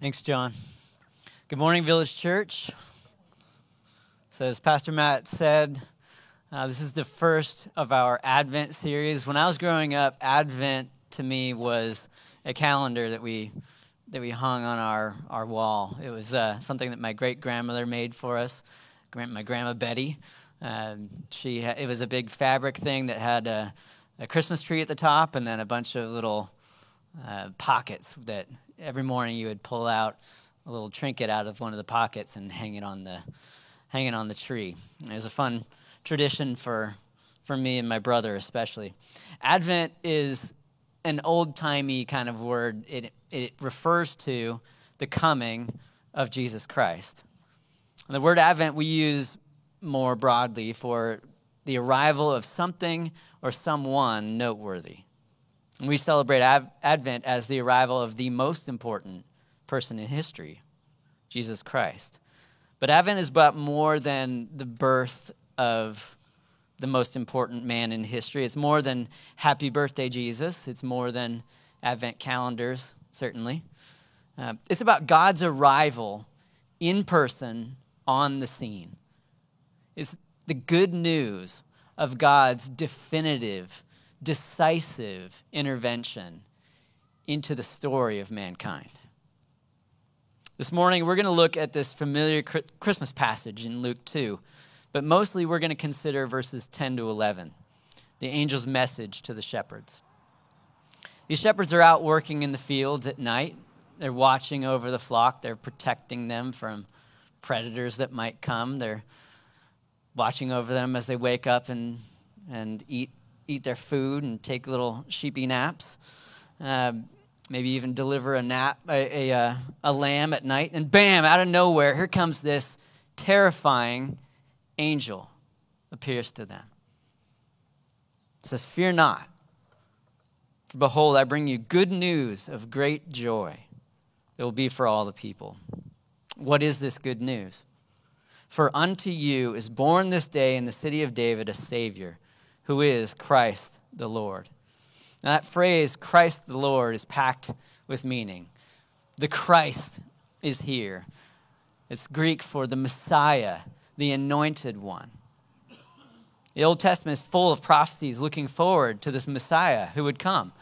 Thanks, John. Good morning, Village Church. So, as Pastor Matt said, uh, this is the first of our Advent series. When I was growing up, Advent to me was a calendar that we that we hung on our, our wall. It was uh, something that my great grandmother made for us, my grandma Betty. Um, she ha- it was a big fabric thing that had a, a, Christmas tree at the top and then a bunch of little uh, pockets that every morning you would pull out a little trinket out of one of the pockets and hang it on the hang it on the tree. It was a fun tradition for for me and my brother especially. Advent is an old timey kind of word. It it refers to the coming of Jesus Christ. And the word Advent we use more broadly for the arrival of something or someone noteworthy. We celebrate Advent as the arrival of the most important person in history, Jesus Christ. But Advent is but more than the birth of the most important man in history. It's more than happy birthday, Jesus. It's more than Advent calendars, certainly. Uh, it's about God's arrival in person on the scene. It's the good news of God's definitive decisive intervention into the story of mankind. This morning, we're going to look at this familiar Christmas passage in Luke 2, but mostly we're going to consider verses 10 to 11, the angel's message to the shepherds. These shepherds are out working in the fields at night. They're watching over the flock, they're protecting them from predators that might come. They're watching over them as they wake up and, and eat eat their food and take little sheepy naps. Um, maybe even deliver a nap, a, a, uh, a lamb at night, and bam, out of nowhere, here comes this terrifying angel appears to them. It says, Fear not, for behold, I bring you good news of great joy It will be for all the people. What is this good news? For unto you is born this day in the city of David a Savior who is Christ the Lord. Now, that phrase, Christ the Lord, is packed with meaning. The Christ is here. It's Greek for the Messiah, the anointed one. The Old Testament is full of prophecies looking forward to this Messiah who would come,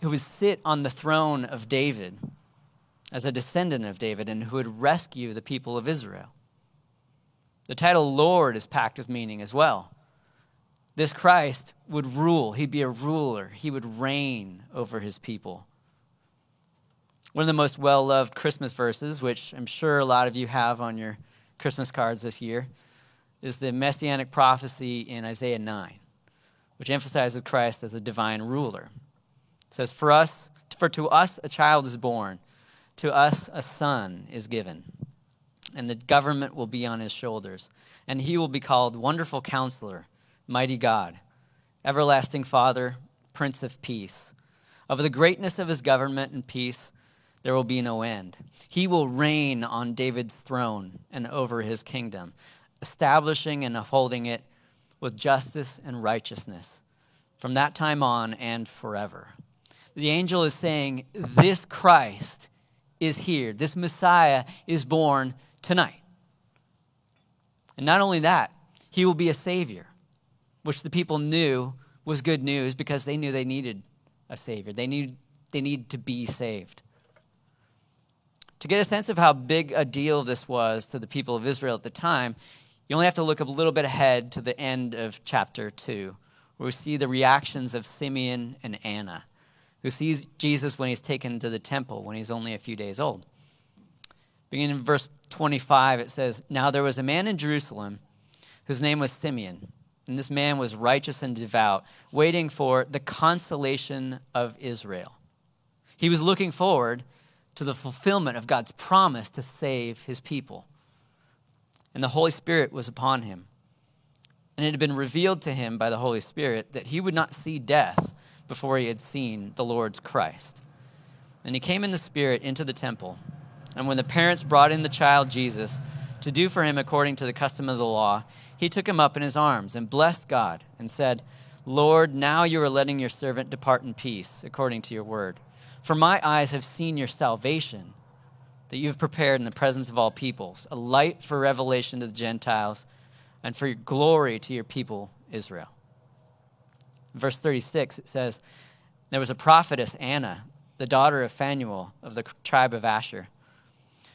who would sit on the throne of David as a descendant of David and who would rescue the people of Israel. The title Lord is packed with meaning as well this Christ would rule. He'd be a ruler. He would reign over his people. One of the most well loved Christmas verses, which I'm sure a lot of you have on your Christmas cards this year, is the messianic prophecy in Isaiah 9, which emphasizes Christ as a divine ruler. It says, For us, for to us a child is born, to us a son is given, and the government will be on his shoulders, and he will be called Wonderful Counselor mighty God, everlasting Father, Prince of Peace. Of the greatness of his government and peace, there will be no end. He will reign on David's throne and over his kingdom, establishing and upholding it with justice and righteousness from that time on and forever. The angel is saying, This Christ is here. This Messiah is born tonight. And not only that, he will be a Savior which the people knew was good news because they knew they needed a Savior. They need, they need to be saved. To get a sense of how big a deal this was to the people of Israel at the time, you only have to look a little bit ahead to the end of chapter 2, where we see the reactions of Simeon and Anna, who sees Jesus when he's taken to the temple when he's only a few days old. Beginning in verse 25, it says, Now there was a man in Jerusalem whose name was Simeon. And this man was righteous and devout, waiting for the consolation of Israel. He was looking forward to the fulfillment of God's promise to save his people. And the Holy Spirit was upon him. And it had been revealed to him by the Holy Spirit that he would not see death before he had seen the Lord's Christ. And he came in the Spirit into the temple. And when the parents brought in the child Jesus to do for him according to the custom of the law, he took him up in his arms and blessed God and said, Lord, now you are letting your servant depart in peace, according to your word. For my eyes have seen your salvation, that you've prepared in the presence of all peoples, a light for revelation to the Gentiles and for your glory to your people, Israel. Verse 36, it says, There was a prophetess, Anna, the daughter of Phanuel of the tribe of Asher.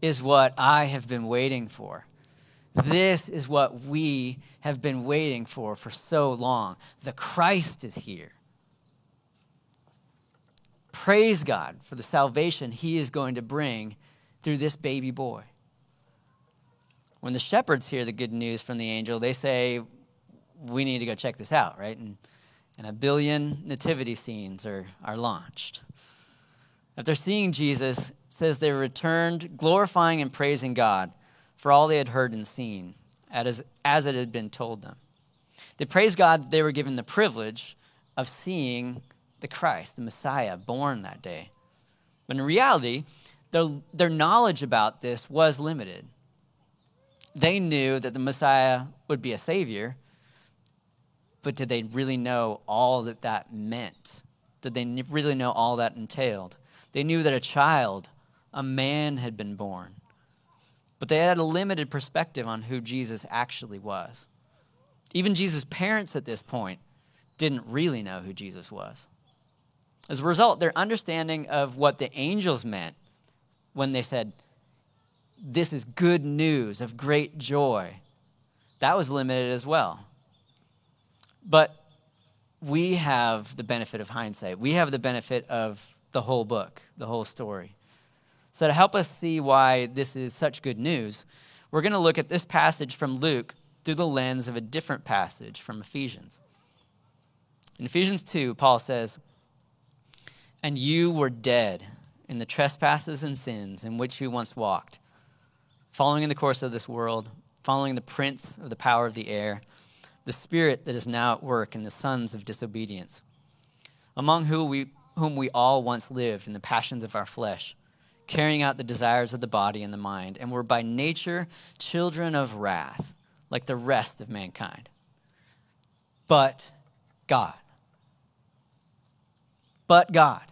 is what I have been waiting for. This is what we have been waiting for for so long. The Christ is here. Praise God for the salvation he is going to bring through this baby boy. When the shepherds hear the good news from the angel, they say, We need to go check this out, right? And, and a billion nativity scenes are, are launched. After seeing Jesus, says they returned glorifying and praising God for all they had heard and seen, as, as it had been told them. They praised God that they were given the privilege of seeing the Christ, the Messiah, born that day. But in reality, their, their knowledge about this was limited. They knew that the Messiah would be a savior, but did they really know all that that meant? Did they really know all that entailed? They knew that a child, a man, had been born, but they had a limited perspective on who Jesus actually was. Even Jesus' parents at this point didn't really know who Jesus was. As a result, their understanding of what the angels meant when they said, This is good news of great joy, that was limited as well. But we have the benefit of hindsight. We have the benefit of the whole book, the whole story. So, to help us see why this is such good news, we're going to look at this passage from Luke through the lens of a different passage from Ephesians. In Ephesians 2, Paul says, And you were dead in the trespasses and sins in which you once walked, following in the course of this world, following the prince of the power of the air, the spirit that is now at work in the sons of disobedience, among whom we, whom we all once lived in the passions of our flesh, carrying out the desires of the body and the mind, and were by nature children of wrath, like the rest of mankind. But God. But God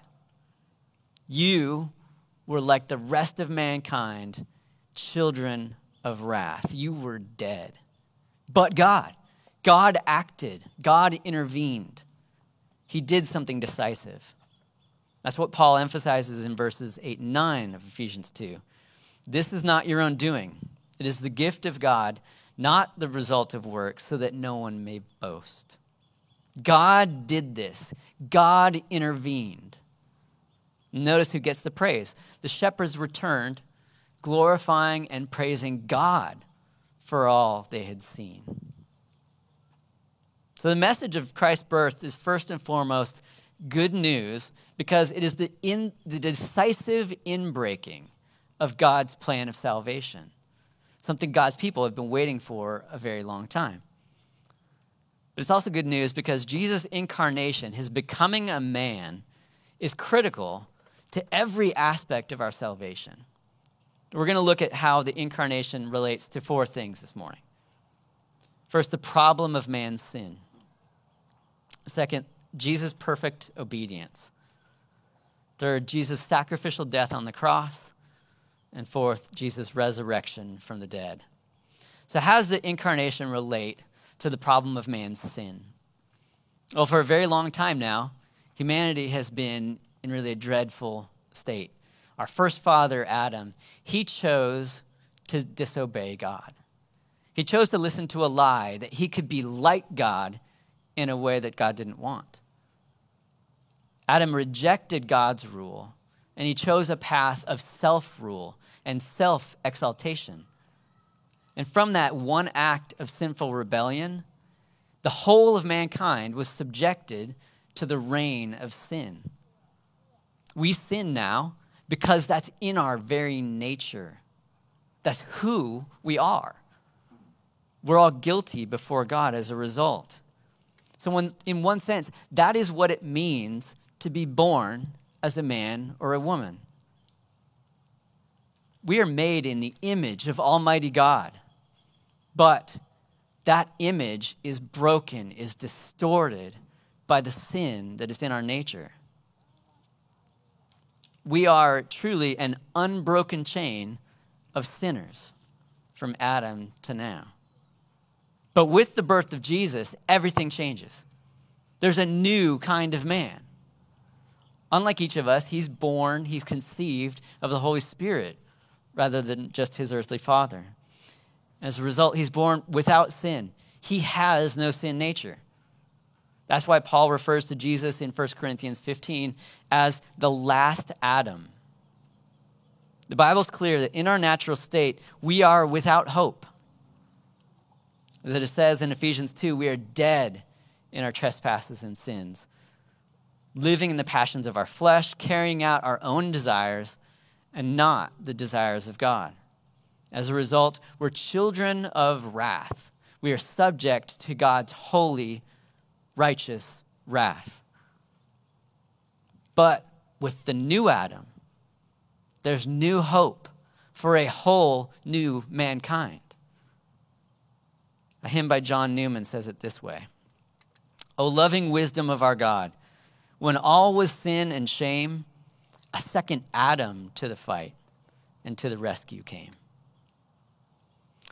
you were like the rest of mankind, children of wrath. You were dead. But God, God acted, God intervened. He did something decisive. That's what Paul emphasizes in verses 8 and 9 of Ephesians 2. This is not your own doing, it is the gift of God, not the result of works, so that no one may boast. God did this, God intervened. Notice who gets the praise. The shepherds returned, glorifying and praising God for all they had seen. So, the message of Christ's birth is first and foremost good news because it is the, in, the decisive inbreaking of God's plan of salvation, something God's people have been waiting for a very long time. But it's also good news because Jesus' incarnation, his becoming a man, is critical to every aspect of our salvation. We're going to look at how the incarnation relates to four things this morning. First, the problem of man's sin. Second, Jesus' perfect obedience. Third, Jesus' sacrificial death on the cross. And fourth, Jesus' resurrection from the dead. So, how does the incarnation relate to the problem of man's sin? Well, for a very long time now, humanity has been in really a dreadful state. Our first father, Adam, he chose to disobey God. He chose to listen to a lie that he could be like God in a way that God didn't want. Adam rejected God's rule, and he chose a path of self rule and self exaltation. And from that one act of sinful rebellion, the whole of mankind was subjected to the reign of sin. We sin now because that's in our very nature. That's who we are. We're all guilty before God as a result. So, in one sense, that is what it means to be born as a man or a woman. We are made in the image of Almighty God, but that image is broken, is distorted by the sin that is in our nature. We are truly an unbroken chain of sinners from Adam to now. But with the birth of Jesus, everything changes. There's a new kind of man. Unlike each of us, he's born, he's conceived of the Holy Spirit rather than just his earthly father. As a result, he's born without sin. He has no sin nature. That's why Paul refers to Jesus in 1 Corinthians 15 as the last Adam. The Bible's clear that in our natural state, we are without hope. As it says in Ephesians 2, we are dead in our trespasses and sins, living in the passions of our flesh, carrying out our own desires and not the desires of God. As a result, we're children of wrath. We are subject to God's holy, righteous wrath. But with the new Adam, there's new hope for a whole new mankind. A hymn by John Newman says it this way O loving wisdom of our God, when all was sin and shame, a second Adam to the fight and to the rescue came.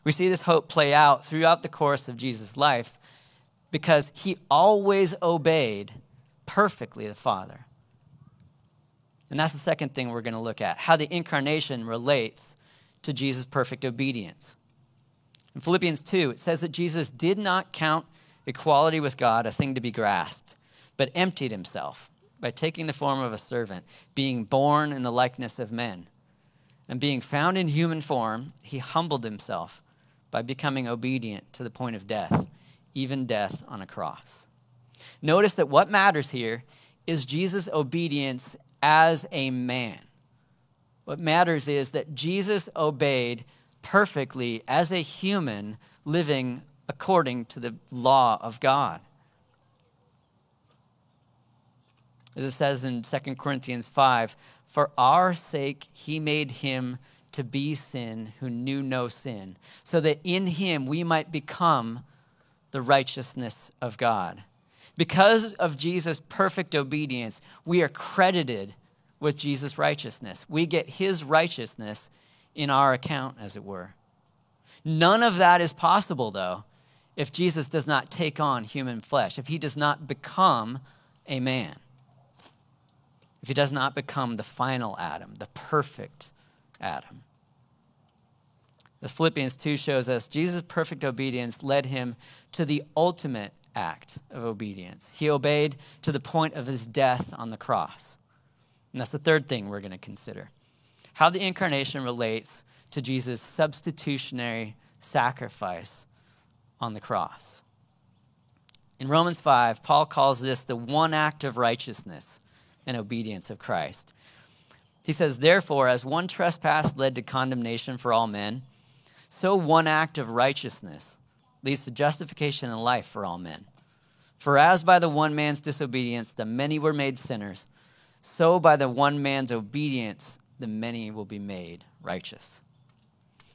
We see this hope play out throughout the course of Jesus' life because he always obeyed perfectly the Father. And that's the second thing we're going to look at how the incarnation relates to Jesus' perfect obedience. In Philippians 2, it says that Jesus did not count equality with God a thing to be grasped, but emptied himself by taking the form of a servant, being born in the likeness of men. And being found in human form, he humbled himself by becoming obedient to the point of death, even death on a cross. Notice that what matters here is Jesus' obedience as a man. What matters is that Jesus obeyed perfectly as a human living according to the law of God. As it says in 2 Corinthians 5, for our sake he made him to be sin who knew no sin, so that in him we might become the righteousness of God. Because of Jesus' perfect obedience, we are credited with Jesus' righteousness. We get his righteousness in our account, as it were. None of that is possible, though, if Jesus does not take on human flesh, if he does not become a man, if he does not become the final Adam, the perfect Adam. As Philippians 2 shows us, Jesus' perfect obedience led him to the ultimate act of obedience. He obeyed to the point of his death on the cross. And that's the third thing we're going to consider how the incarnation relates to Jesus' substitutionary sacrifice on the cross. In Romans 5, Paul calls this the one act of righteousness and obedience of Christ. He says, Therefore, as one trespass led to condemnation for all men, so one act of righteousness leads to justification and life for all men. For as by the one man's disobedience the many were made sinners, so by the one man's obedience the many will be made righteous.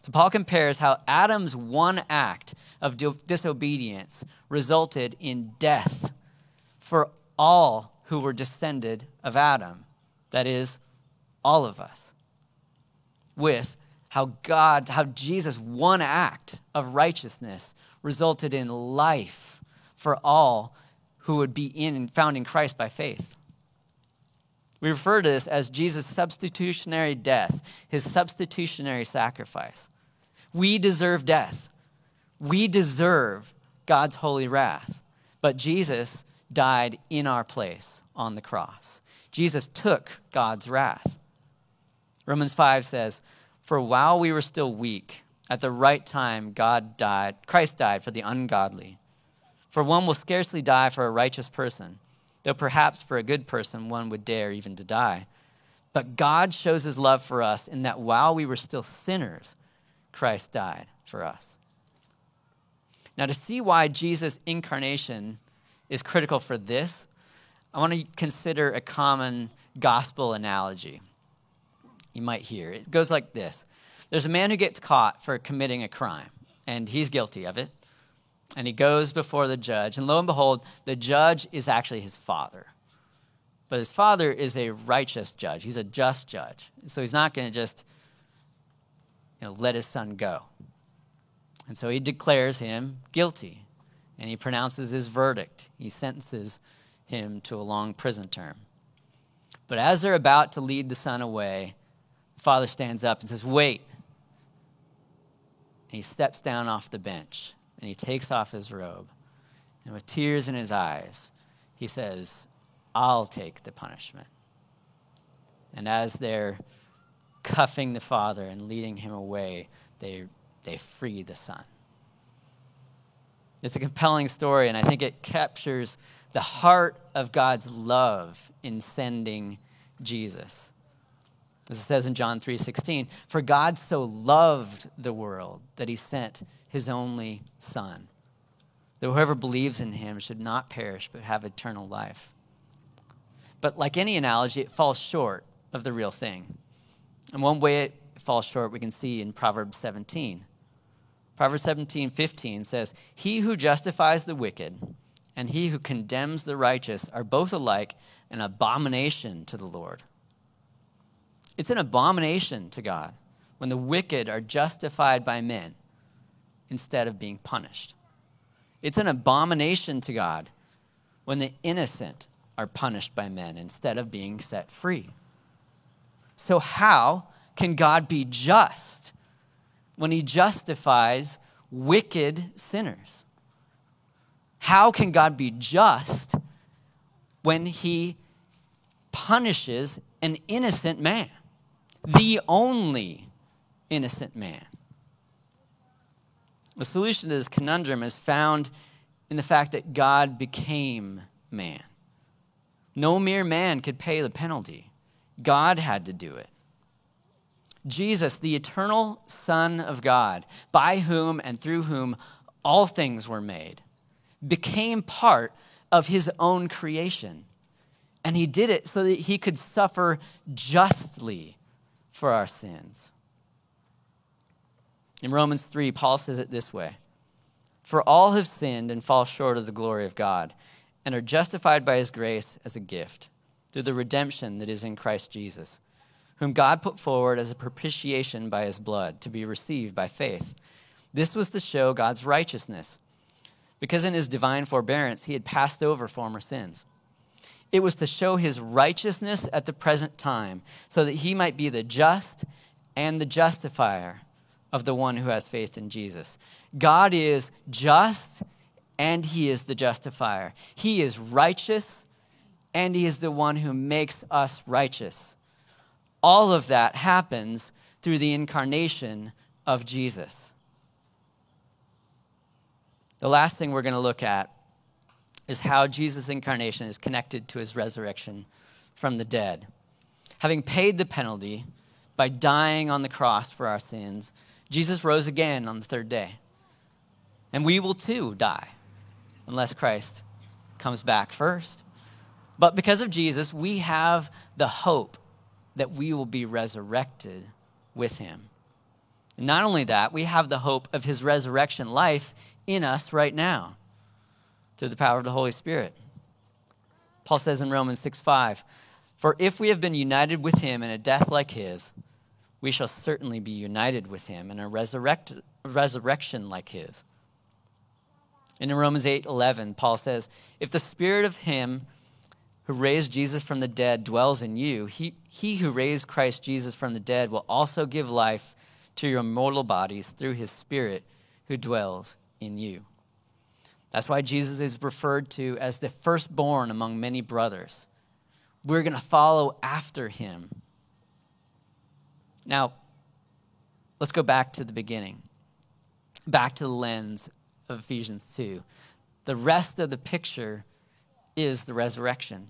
So Paul compares how Adam's one act of disobedience resulted in death for all who were descended of Adam. That is, all of us. With how God, how Jesus' one act of righteousness resulted in life for all who would be in found in Christ by faith. We refer to this as Jesus' substitutionary death, his substitutionary sacrifice. We deserve death. We deserve God's holy wrath. But Jesus died in our place on the cross. Jesus took God's wrath. Romans 5 says, For while we were still weak, at the right time God died, Christ died for the ungodly. For one will scarcely die for a righteous person though perhaps for a good person one would dare even to die. But God shows his love for us in that while we were still sinners, Christ died for us. Now, to see why Jesus' incarnation is critical for this, I want to consider a common gospel analogy you might hear. It goes like this There's a man who gets caught for committing a crime, and he's guilty of it. And he goes before the judge, and lo and behold, the judge is actually his father. But his father is a righteous judge, he's a just judge. So he's not going to just you know, let his son go. And so he declares him guilty, and he pronounces his verdict. He sentences him to a long prison term. But as they're about to lead the son away, the father stands up and says, Wait. And he steps down off the bench and he takes off his robe. And with tears in his eyes, he says, I'll take the punishment. And as they're cuffing the father and leading him away, they, they free the son. It's a compelling story, and I think it captures the heart of God's love in sending Jesus. As it says in John 3:16, for God so loved the world that he sent his only son. That whoever believes in him should not perish but have eternal life. But like any analogy, it falls short of the real thing. And one way it falls short we can see in Proverbs 17. Proverbs 17, 15 says, He who justifies the wicked and he who condemns the righteous are both alike an abomination to the Lord. It's an abomination to God when the wicked are justified by men instead of being punished. It's an abomination to God when the innocent are punished by men instead of being set free. So, how can God be just when he justifies wicked sinners? How can God be just when he punishes an innocent man? the only innocent man. The solution to this conundrum is found in the fact that God became man. No mere man could pay the penalty, God had to do it. Jesus, the eternal Son of God, by whom and through whom all things were made, became part of his own creation. And he did it so that he could suffer justly for our sins. In Romans 3, Paul says it this way For all have sinned and fall short of the glory of God, and are justified by his grace as a gift, through the redemption that is in Christ Jesus, whom God put forward as a propitiation by his blood, to be received by faith. This was to show God's righteousness, because in his divine forbearance he had passed over former sins. It was to show his righteousness at the present time, so that he might be the just and the justifier of the one who has faith in Jesus. God is just and he is the justifier. He is righteous and he is the one who makes us righteous. All of that happens through the incarnation of Jesus. The last thing we're going to look at is how Jesus' incarnation is connected to his resurrection from the dead. Having paid the penalty by dying on the cross for our sins, Jesus rose again on the third day. And we will too die unless Christ comes back first. But because of Jesus, we have the hope that we will be resurrected with him. And not only that, we have the hope of his resurrection life in us right now through the power of the Holy Spirit. Paul says in Romans 6 5, For if we have been united with him in a death like his, we shall certainly be united with him in a resurrect, resurrection like his. And in Romans 8 11, Paul says, If the spirit of him who raised Jesus from the dead dwells in you, he, he who raised Christ Jesus from the dead will also give life to your mortal bodies through his spirit who dwells in you. That's why Jesus is referred to as the firstborn among many brothers. We're going to follow after him. Now, let's go back to the beginning, back to the lens of Ephesians 2. The rest of the picture is the resurrection.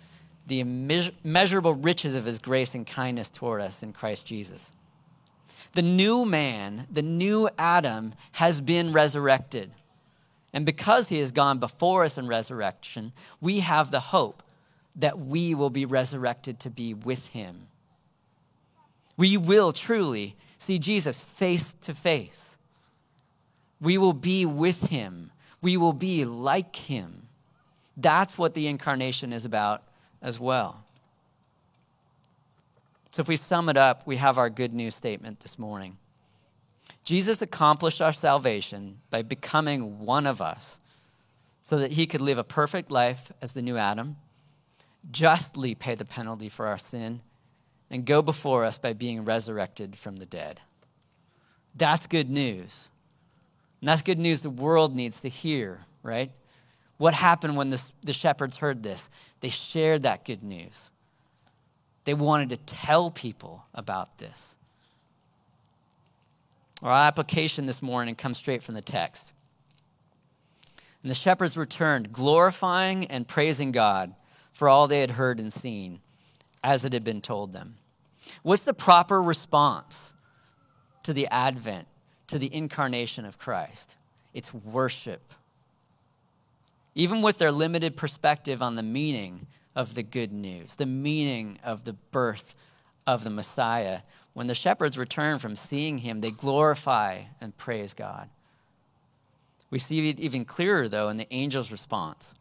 the immeasurable riches of His grace and kindness toward us in Christ Jesus. The new man, the new Adam, has been resurrected. And because he has gone before us in resurrection, we have the hope that we will be resurrected to be with him. We will truly see Jesus face to face. We will be with him. We will be like him. That's what the incarnation is about as well. So, if we sum it up, we have our good news statement this morning. Jesus accomplished our salvation by becoming one of us so that he could live a perfect life as the new Adam, justly pay the penalty for our sin, and go before us by being resurrected from the dead. That's good news. And that's good news the world needs to hear, right? What happened when the, the shepherds heard this? They shared that good news. They wanted to tell people about this. Our application this morning comes straight from the text. And the shepherds returned, glorifying and praising God for all they had heard and seen, as it had been told them. What's the proper response to the advent, to the incarnation of Christ? It's worship. Even with their limited perspective on the meaning of the good news, the meaning of the birth of the Messiah. When the shepherds return from seeing him, they glorify and praise God. We see it even clearer, though, in the angel's response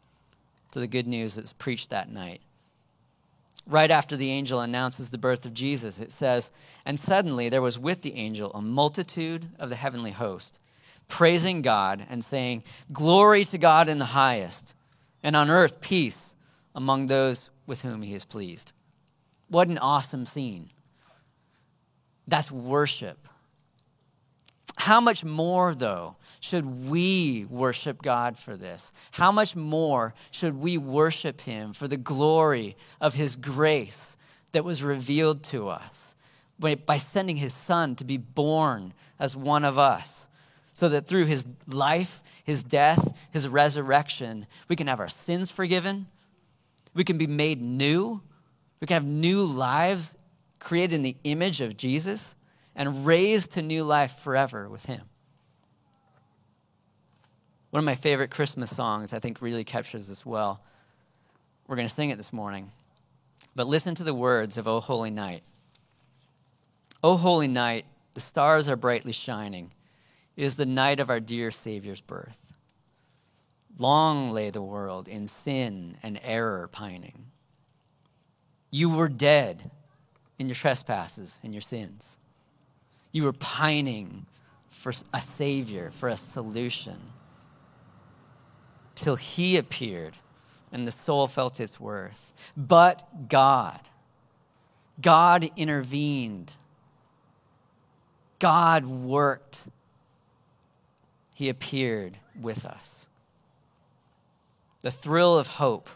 to the good news that's preached that night. Right after the angel announces the birth of Jesus, it says, And suddenly there was with the angel a multitude of the heavenly host, praising God and saying, Glory to God in the highest, and on earth peace among those with whom he is pleased. What an awesome scene. That's worship. How much more, though, should we worship God for this? How much more should we worship Him for the glory of His grace that was revealed to us by sending His Son to be born as one of us, so that through His life, His death, His resurrection, we can have our sins forgiven, we can be made new. We can have new lives created in the image of Jesus and raised to new life forever with Him. One of my favorite Christmas songs, I think, really captures this well. We're going to sing it this morning. But listen to the words of O Holy Night. O Holy Night, the stars are brightly shining. It is the night of our dear Savior's birth. Long lay the world in sin and error pining. You were dead in your trespasses and your sins. You were pining for a Savior, for a solution. Till He appeared and the soul felt its worth. But God, God intervened. God worked. He appeared with us the thrill of hope,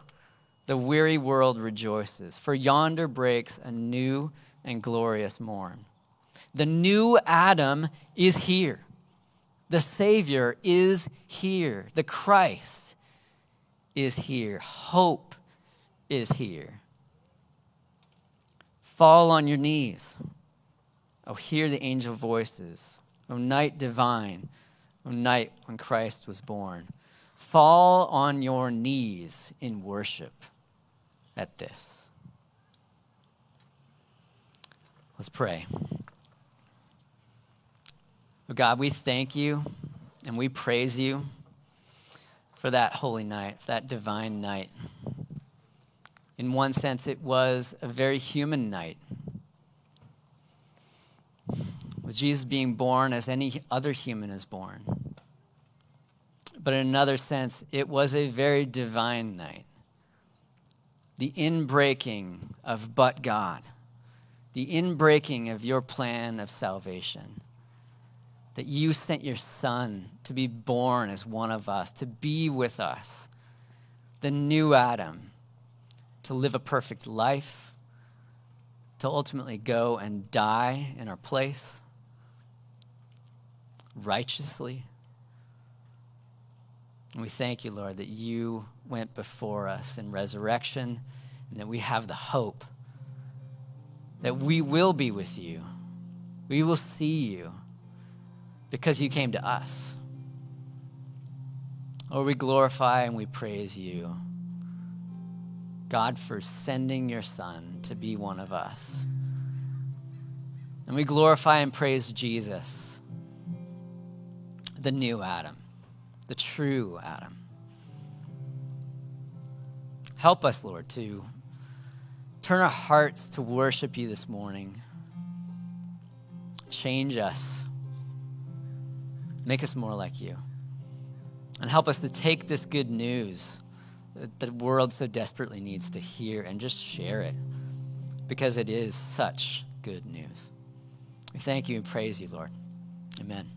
the weary world rejoices, for yonder breaks a new and glorious morn. The new Adam is here. The Savior is here. The Christ is here. Hope is here. Fall on your knees. Oh, hear the angel voices. O night divine, night when Christ was born. Fall on your knees in worship at this. Let's pray. Oh God, we thank you and we praise you for that holy night, that divine night. In one sense, it was a very human night. With Jesus being born as any other human is born. But in another sense, it was a very divine night. The inbreaking of but God, the inbreaking of your plan of salvation. that you sent your Son to be born as one of us, to be with us, the new Adam, to live a perfect life, to ultimately go and die in our place righteously. And we thank you, Lord, that you went before us in resurrection and that we have the hope that we will be with you. We will see you because you came to us. Lord, we glorify and we praise you, God, for sending your Son to be one of us. And we glorify and praise Jesus, the new Adam, the true Adam. Help us, Lord, to turn our hearts to worship you this morning. Change us. Make us more like you. And help us to take this good news that the world so desperately needs to hear and just share it because it is such good news. We thank you and praise you, Lord. Amen.